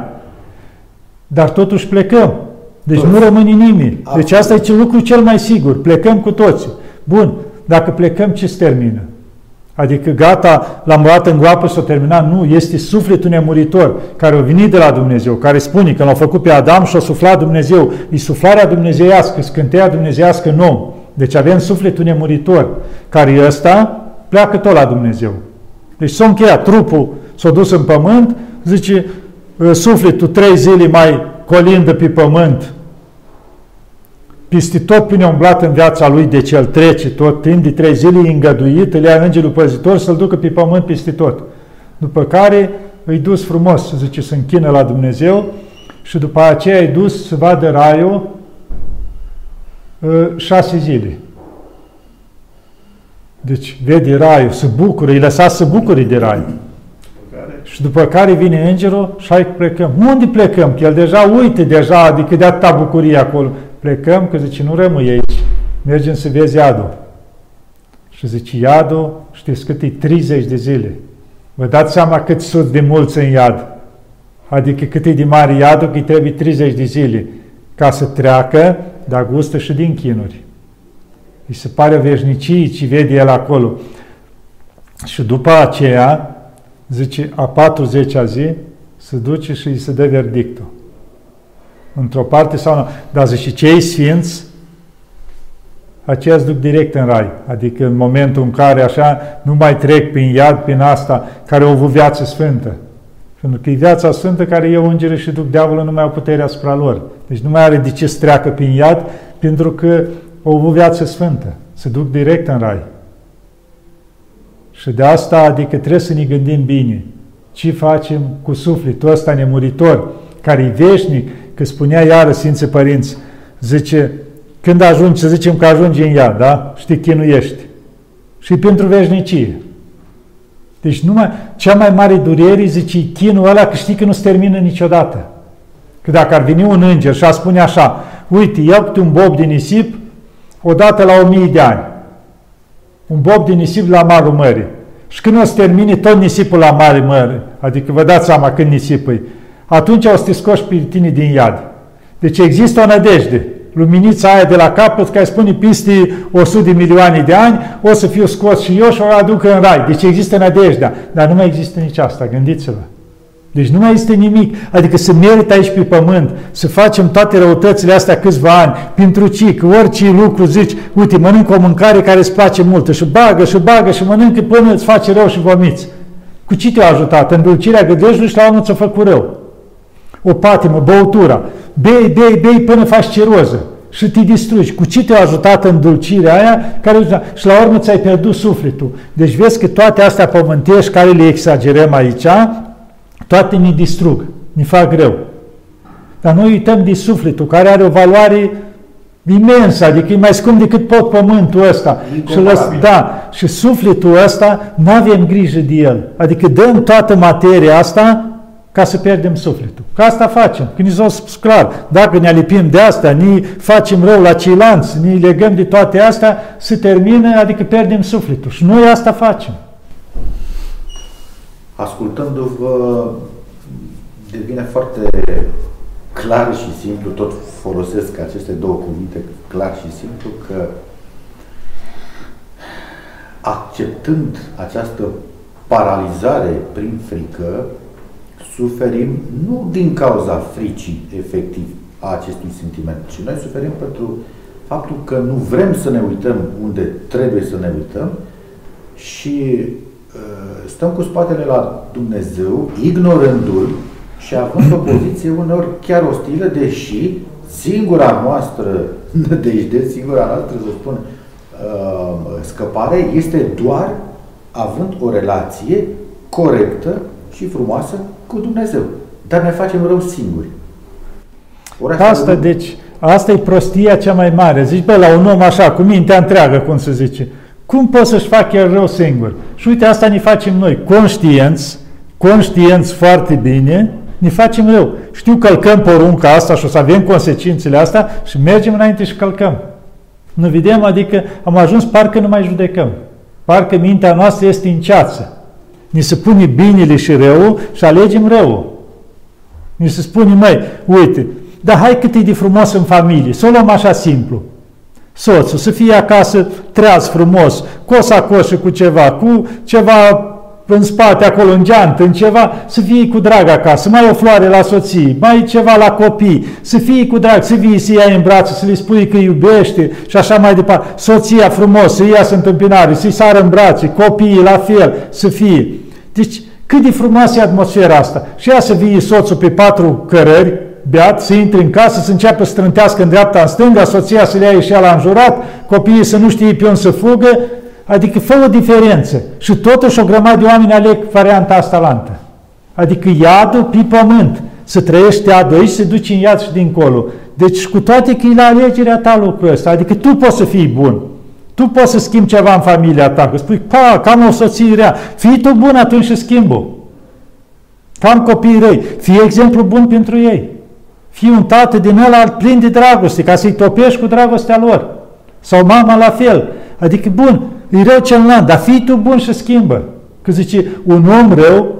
Dar totuși plecăm. Deci toți. nu rămâne nimeni. Deci asta e lucru cel mai sigur. Plecăm cu toți. Bun, dacă plecăm, ce se termină? Adică gata, l-am luat în groapă și s-a terminat. Nu, este sufletul nemuritor care a venit de la Dumnezeu, care spune că l-a făcut pe Adam și a suflat Dumnezeu. E suflarea dumnezeiască, scânteia dumnezeiască în om. Deci avem sufletul nemuritor, care ăsta pleacă tot la Dumnezeu. Deci s-a încheiat, trupul s-a dus în pământ, zice, ă, sufletul trei zile mai colindă pe pământ, peste tot până umblat în viața lui, de el trece tot timp de trei zile, e îngăduit, îl ia îngerul păzitor să-l ducă pe pământ peste tot. După care îi dus frumos, zice, să închină la Dumnezeu și după aceea îi dus să vadă raiul Ă, șase zile. Deci vede raiul, se bucură, îi lăsa să bucure de rai. Și după care vine îngerul și hai plecăm. Unde plecăm? Că el deja uite, deja, adică de atâta bucurie acolo. Plecăm, că zice, nu rămâi aici. Mergem să vezi iadul. Și zice, iadul, știți cât e? 30 de zile. Vă dați seama cât sunt de mulți în iad. Adică cât e de mare iadul, că îi trebuie 30 de zile ca să treacă dar gustă și din chinuri. Îi se pare veșnicii ce vede el acolo. Și după aceea, zice, a 40-a zi, se duce și îi se dă verdictul. Într-o parte sau nu. Dar zice, cei sfinți aceia duc direct în rai. Adică în momentul în care așa nu mai trec prin iad, prin asta, care au avut viață sfântă. Pentru că e viața sfântă care e îngere și duc diavolul nu mai au putere asupra lor. Deci nu mai are de ce să treacă prin iad, pentru că au avut viață sfântă. Se duc direct în rai. Și de asta, adică trebuie să ne gândim bine. Ce facem cu sufletul ăsta nemuritor, care e veșnic, că spunea iară Sfinții Părinți, zice, când ajungi, să zicem că ajungi în ea, da? Și te chinuiești. Și pentru veșnicie. Deci numai, cea mai mare durere, zice, chinul ăla că știi că nu se termină niciodată. Că dacă ar veni un înger și a spune așa, uite, ia un bob de nisip odată la o mie de ani. Un bob de nisip la malul mării. Și când o să termine tot nisipul la mare mări, adică vă dați seama când nisipul atunci o să te scoși pe tine din iad. Deci există o nădejde. Luminița aia de la capăt, care spune peste 100 de milioane de ani, o să fiu scos și eu și o aduc în rai. Deci există nădejdea. Dar nu mai există nici asta, gândiți-vă. Deci nu mai este nimic. Adică să merită aici pe pământ, să facem toate răutățile astea câțiva ani, pentru ce, că orice lucru zici, uite, mănânc o mâncare care îți place mult și bagă și bagă și mănâncă până îți face rău și vomiți. Cu ce te-a ajutat? Îndulcirea gădejului și la urmă ți-a făcut rău. O patimă, băutura. Bei, bei, bei până faci ciroză și te distrugi. Cu ce te-a ajutat îndulcirea aia care, și la urmă ți-ai pierdut sufletul. Deci vezi că toate astea pământești care le exagerăm aici, toate ne distrug, ne fac greu. Dar noi uităm de sufletul, care are o valoare imensă, adică e mai scump decât pot pământul ăsta. Și, lăs, da, și sufletul ăsta, nu avem grijă de el. Adică dăm toată materia asta ca să pierdem sufletul. Că asta facem. Când ni s-a spus clar, dacă ne alipim de asta, ni facem rău la ceilalți, ni legăm de toate astea, se termină, adică pierdem sufletul. Și noi asta facem ascultându-vă, devine foarte clar și simplu, tot folosesc aceste două cuvinte, clar și simplu, că acceptând această paralizare prin frică, suferim nu din cauza fricii efectiv a acestui sentiment, ci noi suferim pentru faptul că nu vrem să ne uităm unde trebuie să ne uităm și Uh, stăm cu spatele la Dumnezeu, ignorându-L și având o poziție uneori chiar ostilă, deși singura noastră nădejde, singura noastră, să spun, uh, scăpare este doar având o relație corectă și frumoasă cu Dumnezeu. Dar ne facem rău singuri. Ori asta, deci, asta e prostia cea mai mare. Zici, bă, la un om așa, cu mintea întreagă, cum se zice, cum pot să-și fac el rău singur? Și uite, asta ne facem noi, conștienți, conștienți foarte bine, ne facem rău. Știu, călcăm porunca asta și o să avem consecințele astea și mergem înainte și călcăm. Nu vedem, adică am ajuns, parcă nu mai judecăm. Parcă mintea noastră este în ceață. Ni se pune binele și rău și alegem rău. Ni se spune, măi, uite, dar hai cât e de frumos în familie, să o luăm așa simplu soțul, să fie acasă treaz frumos, cu o sacoșă cu ceva, cu ceva în spate, acolo, în geantă, în ceva, să fie cu drag acasă, mai o floare la soții, mai ceva la copii, să fie cu drag, să vii să iei în brațe, să le spui că iubește și așa mai departe. Soția frumos, să iasă întâmpinare, să-i sară în brațe, copiii la fel, să fie. Deci, cât de frumoasă e atmosfera asta. Și ea să vii soțul pe patru cărări, beat, să intre în casă, să înceapă să strântească în dreapta, în stânga, soția să le ia și la înjurat, copiii să nu știe pe unde să fugă, adică fă o diferență. Și totuși o grămadă de oameni aleg varianta asta lantă. Adică iadul pe pământ, să trăiești iadul aici, să duci în iad și dincolo. Deci cu toate că e la alegerea ta lucrul ăsta, adică tu poți să fii bun. Tu poți să schimbi ceva în familia ta, că spui, pa, cam o soție rea, fii tu bun atunci și schimbă. Cam copii răi, fii exemplu bun pentru ei. Fii un tată din ăla plin de dragoste, ca să-i topești cu dragostea lor. Sau mama la fel. Adică, bun, e rău celălalt, dar fii tu bun și schimbă. Că zice, un om rău,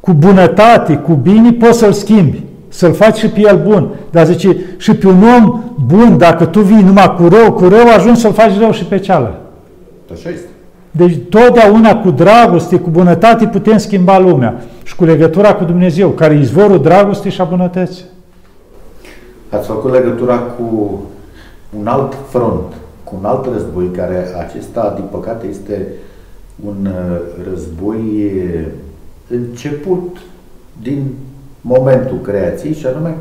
cu bunătate, cu bine, poți să-l schimbi, să-l faci și pe el bun. Dar zice, și pe un om bun, dacă tu vii numai cu rău, cu rău, ajungi să-l faci rău și pe cealaltă. Așa este. Deci totdeauna cu dragoste, cu bunătate putem schimba lumea. Și cu legătura cu Dumnezeu, care e izvorul dragostei și a bunătății ați făcut legătura cu un alt front, cu un alt război, care acesta, din păcate, este un uh, război început din momentul creației și anume,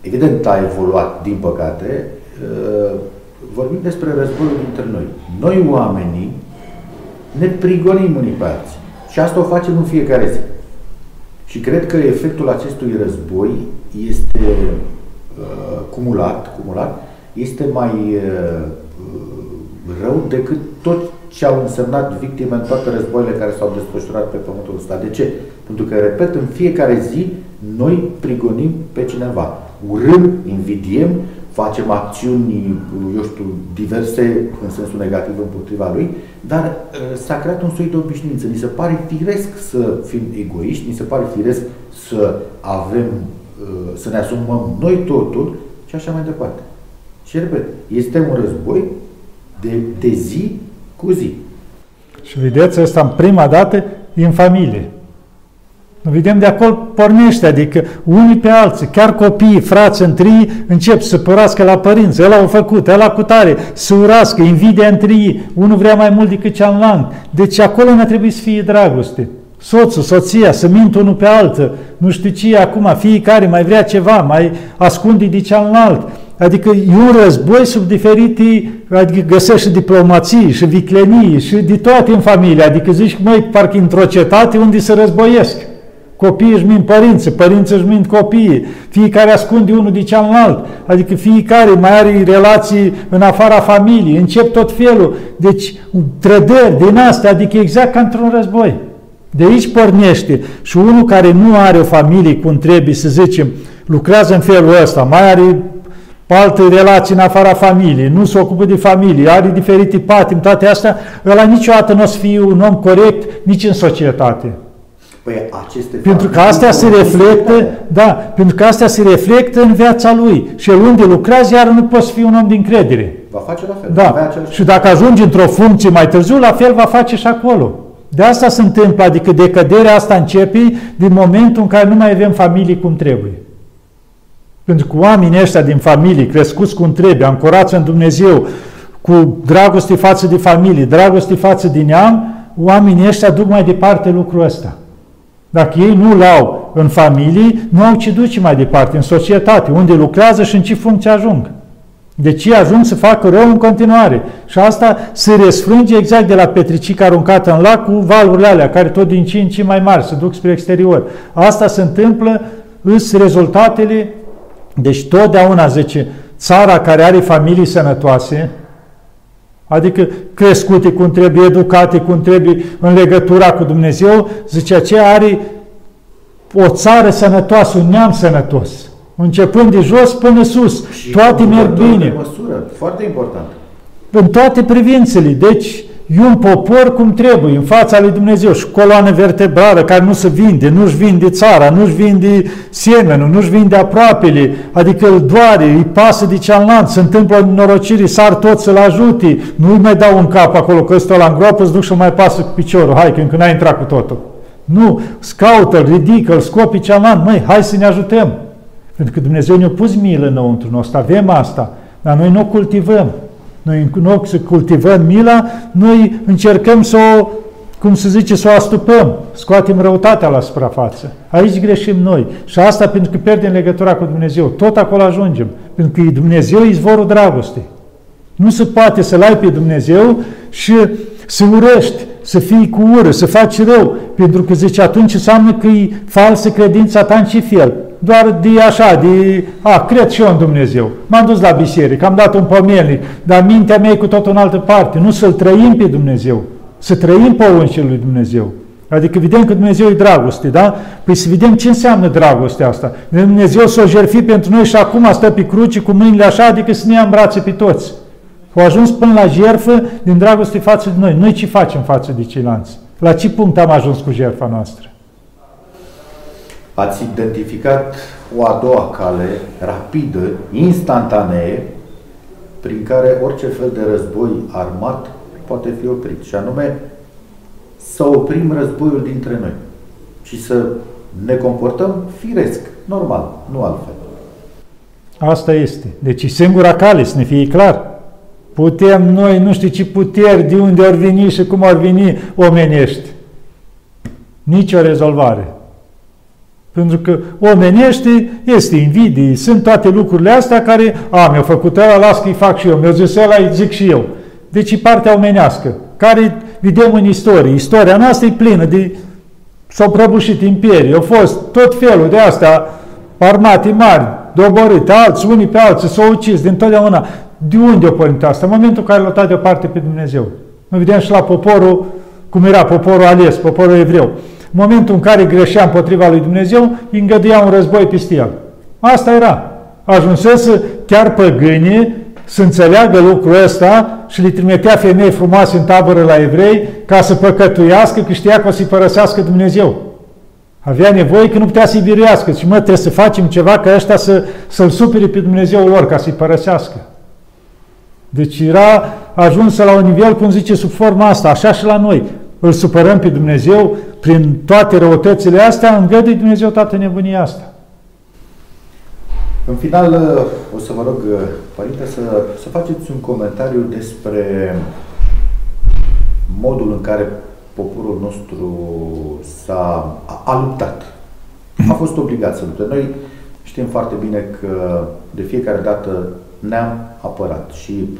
evident a evoluat, din păcate, uh, vorbim despre războiul dintre noi. Noi, oamenii, ne prigonim unii pe alții. Și asta o facem în fiecare zi. Și cred că efectul acestui război este uh, cumulat, cumulat, este mai uh, rău decât tot ce au însemnat victime în toate războaiele care s-au desfășurat pe pământul ăsta. De ce? Pentru că, repet, în fiecare zi noi prigonim pe cineva. Urâm, invidiem, facem acțiuni, eu știu, diverse în sensul negativ împotriva lui, dar uh, s-a creat un soi de obișnuință. Ni se pare firesc să fim egoiști, ni se pare firesc să avem, uh, să ne asumăm noi totul și așa mai departe. Și repet, este un război de, de zi cu zi. Și vedeți, asta în prima dată e în familie. Vedem de acolo pornește, adică unii pe alții, chiar copiii, frați întâi, încep să părască la părinți, ăla au făcut, ăla cu tare, să urască, invidia între ei, unul vrea mai mult decât cealaltă. Deci acolo ne trebuie să fie dragoste. Soțul, soția, să mint unul pe altă, nu știu ce acum, fiecare mai vrea ceva, mai ascunde de cealaltă. Adică e un război sub diferite, adică găsești și diplomații, și viclenii, și de toate în familie. Adică zici, măi, parcă într-o cetate unde se războiesc. Copiii își mint părinții, părinții își mint copiii, fiecare ascunde unul de cealaltă, adică fiecare mai are relații în afara familiei, încep tot felul. Deci, trădări din astea, adică exact ca într-un război. De aici pornește. Și unul care nu are o familie cum trebuie, să zicem, lucrează în felul ăsta, mai are alte relații în afara familiei, nu se ocupă de familie, are diferite patim, toate astea, ăla niciodată nu o să fie un om corect nici în societate. Păi aceste pentru că astea se reflectă, da, pentru că astea se reflectă în viața lui. Și el unde lucrează, iar nu poți fi un om din credere. Va face la fel. Da. Și dacă ajungi într-o funcție mai târziu, la fel va face și acolo. De asta se întâmplă, adică decăderea asta începe din momentul în care nu mai avem familii cum trebuie. Pentru că oamenii ăștia din familie, crescuți cum trebuie, ancorați în Dumnezeu, cu dragoste față de familie, dragoste față de neam, oamenii ăștia duc mai departe lucrul ăsta. Dacă ei nu-l au în familie, nu au ce duce mai departe în societate, unde lucrează și în ce funcție ajung. Deci ei ajung să facă rău în continuare. Și asta se resfrânge exact de la petricica aruncată în lac cu valurile alea, care tot din ce în ce mai mari se duc spre exterior. Asta se întâmplă, îs rezultatele, deci totdeauna, zice, țara care are familii sănătoase, adică crescute cum trebuie, educate cum trebuie, în legătura cu Dumnezeu, zice, aceea are o țară sănătoasă, un neam sănătos. Începând de jos până sus. Și toate merg bine. Măsură, foarte important. În toate privințele. Deci, e un popor cum trebuie, în fața lui Dumnezeu și coloană vertebrală care nu se vinde, nu-și vinde țara, nu-și vinde semenul, nu-și vinde aproapele, adică îl doare, îi pasă de cealaltă, se întâmplă norociri, sar tot să-l ajute, nu-i mai dau un cap acolo, că ăsta la îngroapă, îți duc și mai pasă cu piciorul, hai că încă n-ai intrat cu totul. Nu, scaută-l, ridică-l, scopi cealaltă, măi, hai să ne ajutăm. Pentru că Dumnezeu ne-a pus milă înăuntru nostru, avem asta, dar noi nu o cultivăm. Noi în loc să cultivăm mila, noi încercăm să o, cum se zice, să o astupăm, scoatem răutatea la suprafață. Aici greșim noi. Și asta pentru că pierdem legătura cu Dumnezeu. Tot acolo ajungem. Pentru că Dumnezeu e izvorul dragostei. Nu se poate să-L ai pe Dumnezeu și să urăști, să fii cu ură, să faci rău, pentru că zice atunci înseamnă că e falsă credința ta în ce fel? Doar de așa, de, a, cred și eu în Dumnezeu. M-am dus la biserică, am dat un pomelnic, dar mintea mea e cu tot în altă parte. Nu să-L trăim pe Dumnezeu, să trăim poruncile lui Dumnezeu. Adică vedem că Dumnezeu e dragoste, da? Păi să vedem ce înseamnă dragostea asta. Dumnezeu s-o jertfi pentru noi și acum stă pe cruce cu mâinile așa, adică să ne ia în brațe pe toți. Au ajuns până la jertfă din dragoste față de noi. Noi ce facem față de ceilalți? La ce punct am ajuns cu jertfa noastră? Ați identificat o a doua cale rapidă, instantanee, prin care orice fel de război armat poate fi oprit. Și anume să oprim războiul dintre noi și să ne comportăm firesc, normal, nu altfel. Asta este. Deci singura cale, să ne fie clar. putem noi, nu știu ce puteri, de unde ar veni și cum ar veni omenești. Nici o rezolvare. Pentru că omenește este invidii, sunt toate lucrurile astea care, a, mi-a făcut ăla, las că-i fac și eu, mi-a zis ăla, îi zic și eu. Deci e partea omenească, care vedem în istorie. Istoria noastră e plină de... S-au prăbușit imperii, au fost tot felul de astea, armate mari, doborâte, alți, unii pe alții, s-au ucis din totdeauna. De unde o pornit asta? În momentul în care l-a luat deoparte pe Dumnezeu. Nu vedem și la poporul, cum era poporul ales, poporul evreu. În momentul în care greșea împotriva lui Dumnezeu, îi îngăduia un război peste el. Asta era. Ajunsese chiar păgânii să înțeleagă lucrul ăsta și le trimitea femei frumoase în tabără la evrei ca să păcătuiască că știa că o să-i părăsească Dumnezeu. Avea nevoie că nu putea să-i biruiască. Și mă, trebuie să facem ceva ca ăștia să, să-L supere pe Dumnezeu lor, ca să-i părăsească. Deci era ajunsă la un nivel, cum zice, sub forma asta, așa și la noi. Îl supărăm pe Dumnezeu prin toate răutățile astea, îngăduie Dumnezeu toată nebunia asta. În final, o să vă rog, Părinte, să, să faceți un comentariu despre modul în care poporul nostru s-a a, a luptat. A fost obligat să lupte. Noi știm foarte bine că de fiecare dată ne-am apărat și uh,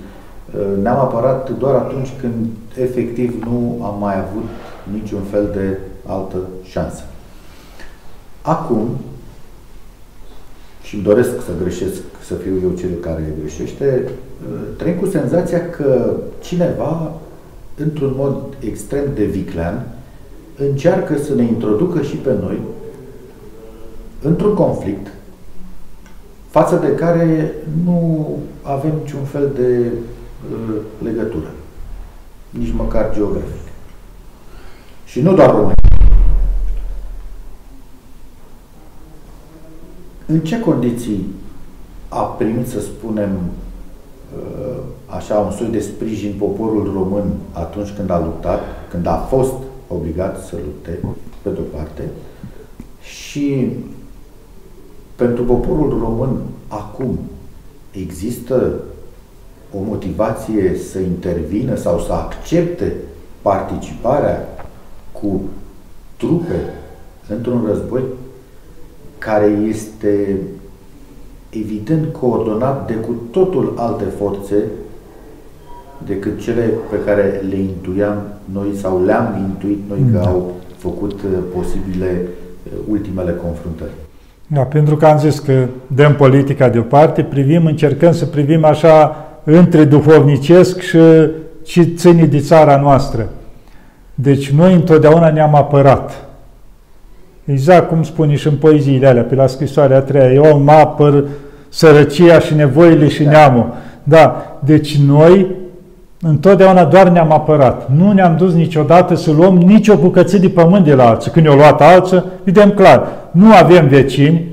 ne-am apărat doar atunci când efectiv nu am mai avut niciun fel de altă șansă. Acum, și îmi doresc să greșesc, să fiu eu cel care greșește, uh, trăim cu senzația că cineva, într-un mod extrem de viclean, încearcă să ne introducă și pe noi într-un conflict față de care nu avem niciun fel de uh, legătură, nici măcar geografic. Și nu doar România. În ce condiții a primit, să spunem, uh, așa, un soi de sprijin poporul român atunci când a luptat, când a fost obligat să lupte, pe de-o parte, și pentru poporul român acum există o motivație să intervină sau să accepte participarea cu trupe într-un război care este evident coordonat de cu totul alte forțe decât cele pe care le intuiam noi sau le-am intuit noi că da. au făcut uh, posibile uh, ultimele confruntări. Da, pentru că am zis că dăm politica deoparte, privim, încercăm să privim așa între duhovnicesc și ce ține de țara noastră. Deci noi întotdeauna ne-am apărat. Exact cum spune și în poeziile alea, pe la scrisoarea a treia, eu mă apăr sărăcia și nevoile și da. neamul. Da, deci noi întotdeauna doar ne-am apărat. Nu ne-am dus niciodată să luăm nicio bucăță de pământ de la alții. Când ne-au luat alții, vedem clar, nu avem vecini,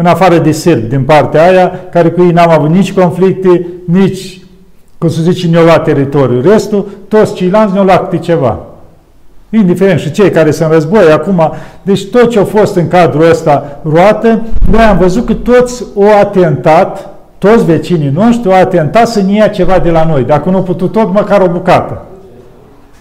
în afară de sârbi din partea aia, care cu ei n-am avut nici conflicte, nici, cum să zice, ne-au luat teritoriul. Restul, toți ceilalți ne-au luat câte ceva. Indiferent și cei care sunt război acum, deci tot ce a fost în cadrul ăsta roată, noi am văzut că toți au atentat, toți vecinii noștri au atentat să ne ia ceva de la noi, dacă nu au putut tot, măcar o bucată.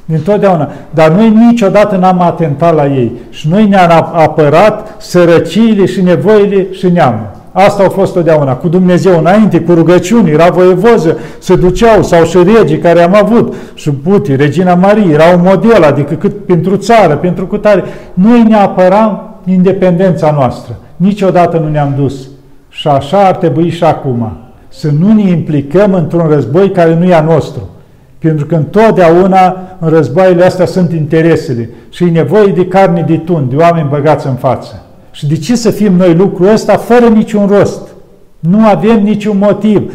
Din totdeauna. Dar noi niciodată n-am atentat la ei. Și noi ne-am apărat sărăciile și nevoile și neamul. Asta a fost totdeauna. Cu Dumnezeu înainte, cu rugăciuni, era voievoză, se duceau, sau și regii care am avut, și Puti, Regina Marie, era un model, adică cât pentru țară, pentru cutare. Noi ne apăram independența noastră. Niciodată nu ne-am dus. Și așa ar trebui și acum. Să nu ne implicăm într-un război care nu e a nostru. Pentru că întotdeauna în războaiele astea sunt interesele și e nevoie de carne de tun, de oameni băgați în față. Și de ce să fim noi lucrul ăsta fără niciun rost? Nu avem niciun motiv.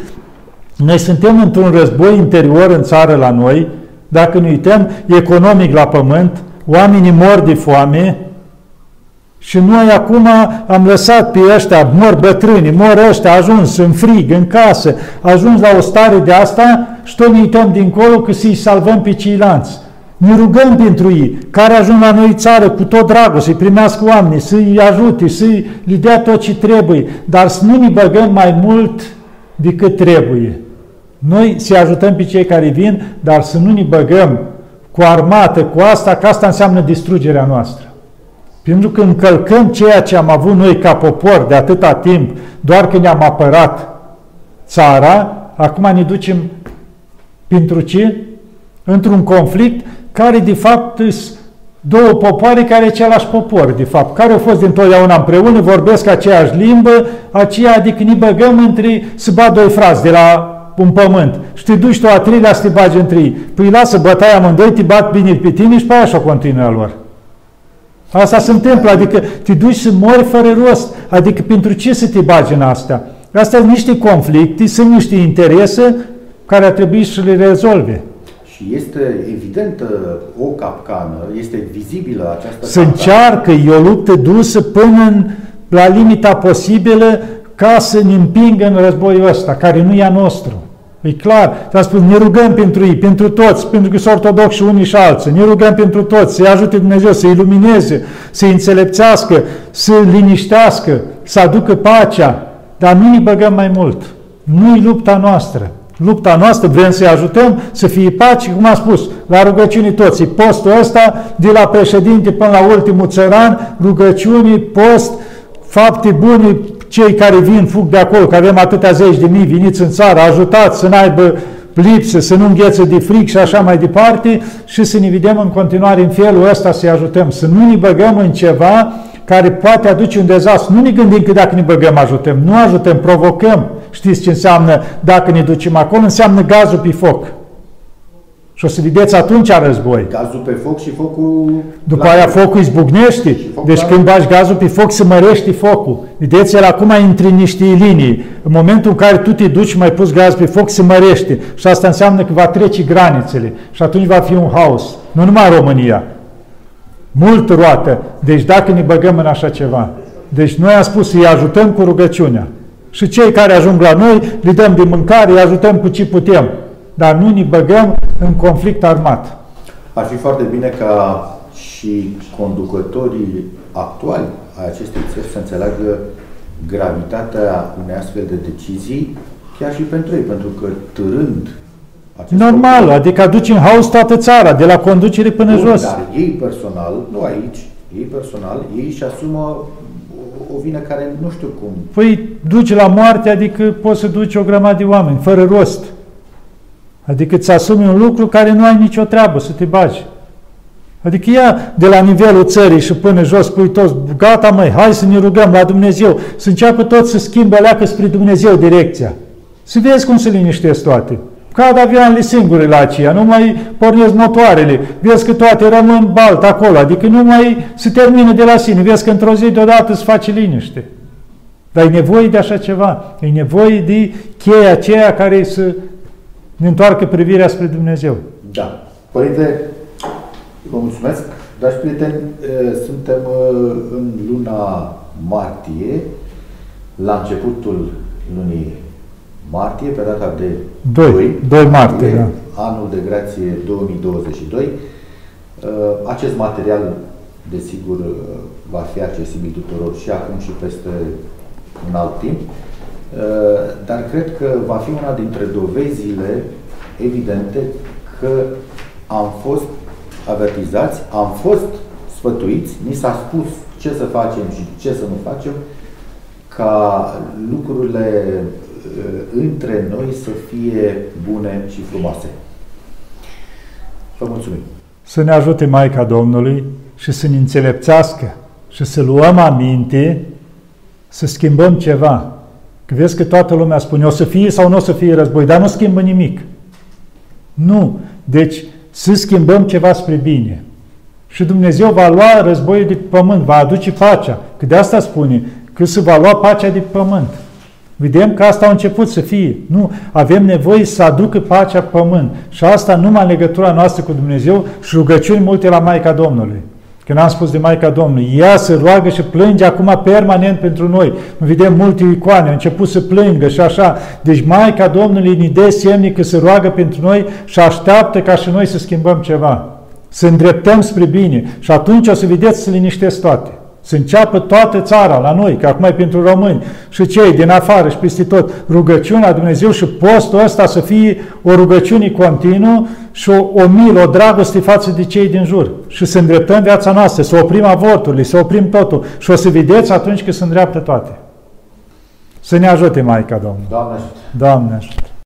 Noi suntem într-un război interior în țară la noi, dacă ne uităm economic la pământ, oamenii mor de foame și noi acum am lăsat pe ăștia, mor bătrâni, mor ăștia, ajuns în frig, în casă, ajuns la o stare de asta și tot ne uităm dincolo că să-i salvăm pe ceilalți. Ne rugăm pentru ei, care ajung la noi țară cu tot dragul, să-i primească oameni, să-i ajute, să-i le dea tot ce trebuie, dar să nu ne băgăm mai mult decât trebuie. Noi să ajutăm pe cei care vin, dar să nu ne băgăm cu armată, cu asta, că asta înseamnă distrugerea noastră. Pentru că încălcăm ceea ce am avut noi ca popor de atâta timp, doar că ne-am apărat țara, acum ne ducem pentru ce? Într-un conflict care de fapt două popoare care e același popor, de fapt, care au fost dintotdeauna împreună, vorbesc aceeași limbă, aceea, adică ne băgăm între, să bat doi frați de la un pământ și te duci tu a treilea să te bagi între ei. Păi lasă bătaia amândoi, te bat bine pe tine și pe aia și o continuă lor. Asta se întâmplă, adică te duci să mori fără rost. Adică pentru ce să te bagi în astea? Astea sunt niște conflicte, sunt niște interese care ar trebui să le rezolve. Și este evidentă o capcană, este vizibilă această Se încearcă, e o luptă dusă până în, la limita posibilă ca să ne împingă în războiul ăsta, care nu e a nostru. E clar, s-a spus, ne rugăm pentru ei, pentru toți, pentru că sunt ortodoxi unii și alții, ne rugăm pentru toți, să-i ajute Dumnezeu, să-i ilumineze, să-i înțelepțească, să liniștească, să aducă pacea, dar nu ne băgăm mai mult. Nu-i lupta noastră. Lupta noastră vrem să-i ajutăm să fie pace, cum am spus, la rugăciuni toți. Postul ăsta, de la președinte până la ultimul țăran, rugăciuni, post, fapte bune, cei care vin, fug de acolo, că avem atâtea zeci de mii, veniți în țară, ajutați să n-aibă lipsă, să nu înghețe de fric și așa mai departe și să ne vedem în continuare în felul ăsta să-i ajutăm, să nu ne băgăm în ceva care poate aduce un dezastru. Nu ne gândim că dacă ne băgăm ajutăm, nu ajutăm, provocăm. Știți ce înseamnă dacă ne ducem acolo? Înseamnă gazul pe foc. Și o să vedeți atunci a război. Gazul pe foc și focul... După aia focul izbucnește. Deci când bagi gazul pe foc, se mărește focul. Vedeți, el acum intră în niște linii. În momentul în care tu te duci și mai pus gaz pe foc, se mărește. Și asta înseamnă că va trece granițele. Și atunci va fi un haos. Nu numai în România. Mult roată. Deci dacă ne băgăm în așa ceva. Deci noi am spus să-i ajutăm cu rugăciunea. Și cei care ajung la noi, le dăm de mâncare, îi ajutăm cu ce putem dar nu ne băgăm în conflict armat. Ar fi foarte bine ca și conducătorii actuali a acestei țări să înțeleagă gravitatea unei astfel de decizii, chiar și pentru ei, pentru că târând Normal, popor, adică aduci în haos toată țara, de la conducere până bun, jos. Dar ei personal, nu aici, ei personal, ei își asumă o vină care nu știu cum. Păi duci la moarte, adică poți să duci o grămadă de oameni, fără rost. Adică îți asumi un lucru care nu ai nicio treabă să te bagi. Adică ia de la nivelul țării și până jos, spui toți, gata măi, hai să ne rugăm la Dumnezeu, să înceapă tot să schimbe leacă spre Dumnezeu direcția. Să vezi cum se liniștesc toate. Cad avioanele singure la aceea, nu mai pornesc motoarele, vezi că toate rămân balt acolo, adică nu mai se termină de la sine, vezi că într-o zi deodată se face liniște. Dar e nevoie de așa ceva, e nevoie de cheia aceea care să ne întoarcă privirea spre Dumnezeu. Da. Părinte, vă mulțumesc. Dragi prieteni, suntem în luna martie, la începutul lunii martie, pe data de 2, 2, 2 martie, da. anul de grație 2022. Acest material, desigur, va fi accesibil tuturor și acum și peste un alt timp. Uh, dar cred că va fi una dintre dovezile evidente că am fost avertizați, am fost sfătuiți, ni s-a spus ce să facem și ce să nu facem, ca lucrurile uh, între noi să fie bune și frumoase. Vă mulțumim! Să ne ajute Maica Domnului și să ne înțelepțească și să luăm aminte să schimbăm ceva Că vezi că toată lumea spune, o să fie sau nu o să fie război, dar nu schimbă nimic. Nu. Deci, să schimbăm ceva spre bine. Și Dumnezeu va lua războiul de pământ, va aduce pacea. Că de asta spune, că se va lua pacea de pământ. Vedem că asta a început să fie. Nu, avem nevoie să aducă pacea pământ. Și asta numai în legătura noastră cu Dumnezeu și rugăciuni multe la Maica Domnului. Când am spus de Maica Domnului, ea se roagă și plânge acum permanent pentru noi. Vedem multe icoane, a început să plângă și așa. Deci Maica Domnului ne dă semne că se roagă pentru noi și așteaptă ca și noi să schimbăm ceva. Să îndreptăm spre bine. Și atunci o să vedeți să liniștesc toate. Să înceapă toată țara la noi, că acum e pentru români și cei din afară și peste tot. Rugăciunea Dumnezeu și postul ăsta să fie o rugăciune continuă și o, o milă, o dragoste față de cei din jur. Și să îndreptăm viața noastră, să oprim avorturile, să oprim totul. Și o să vedeți atunci când se îndreaptă toate. Să ne ajute Maica Domnului. Doamne ajută! Doamne ajută!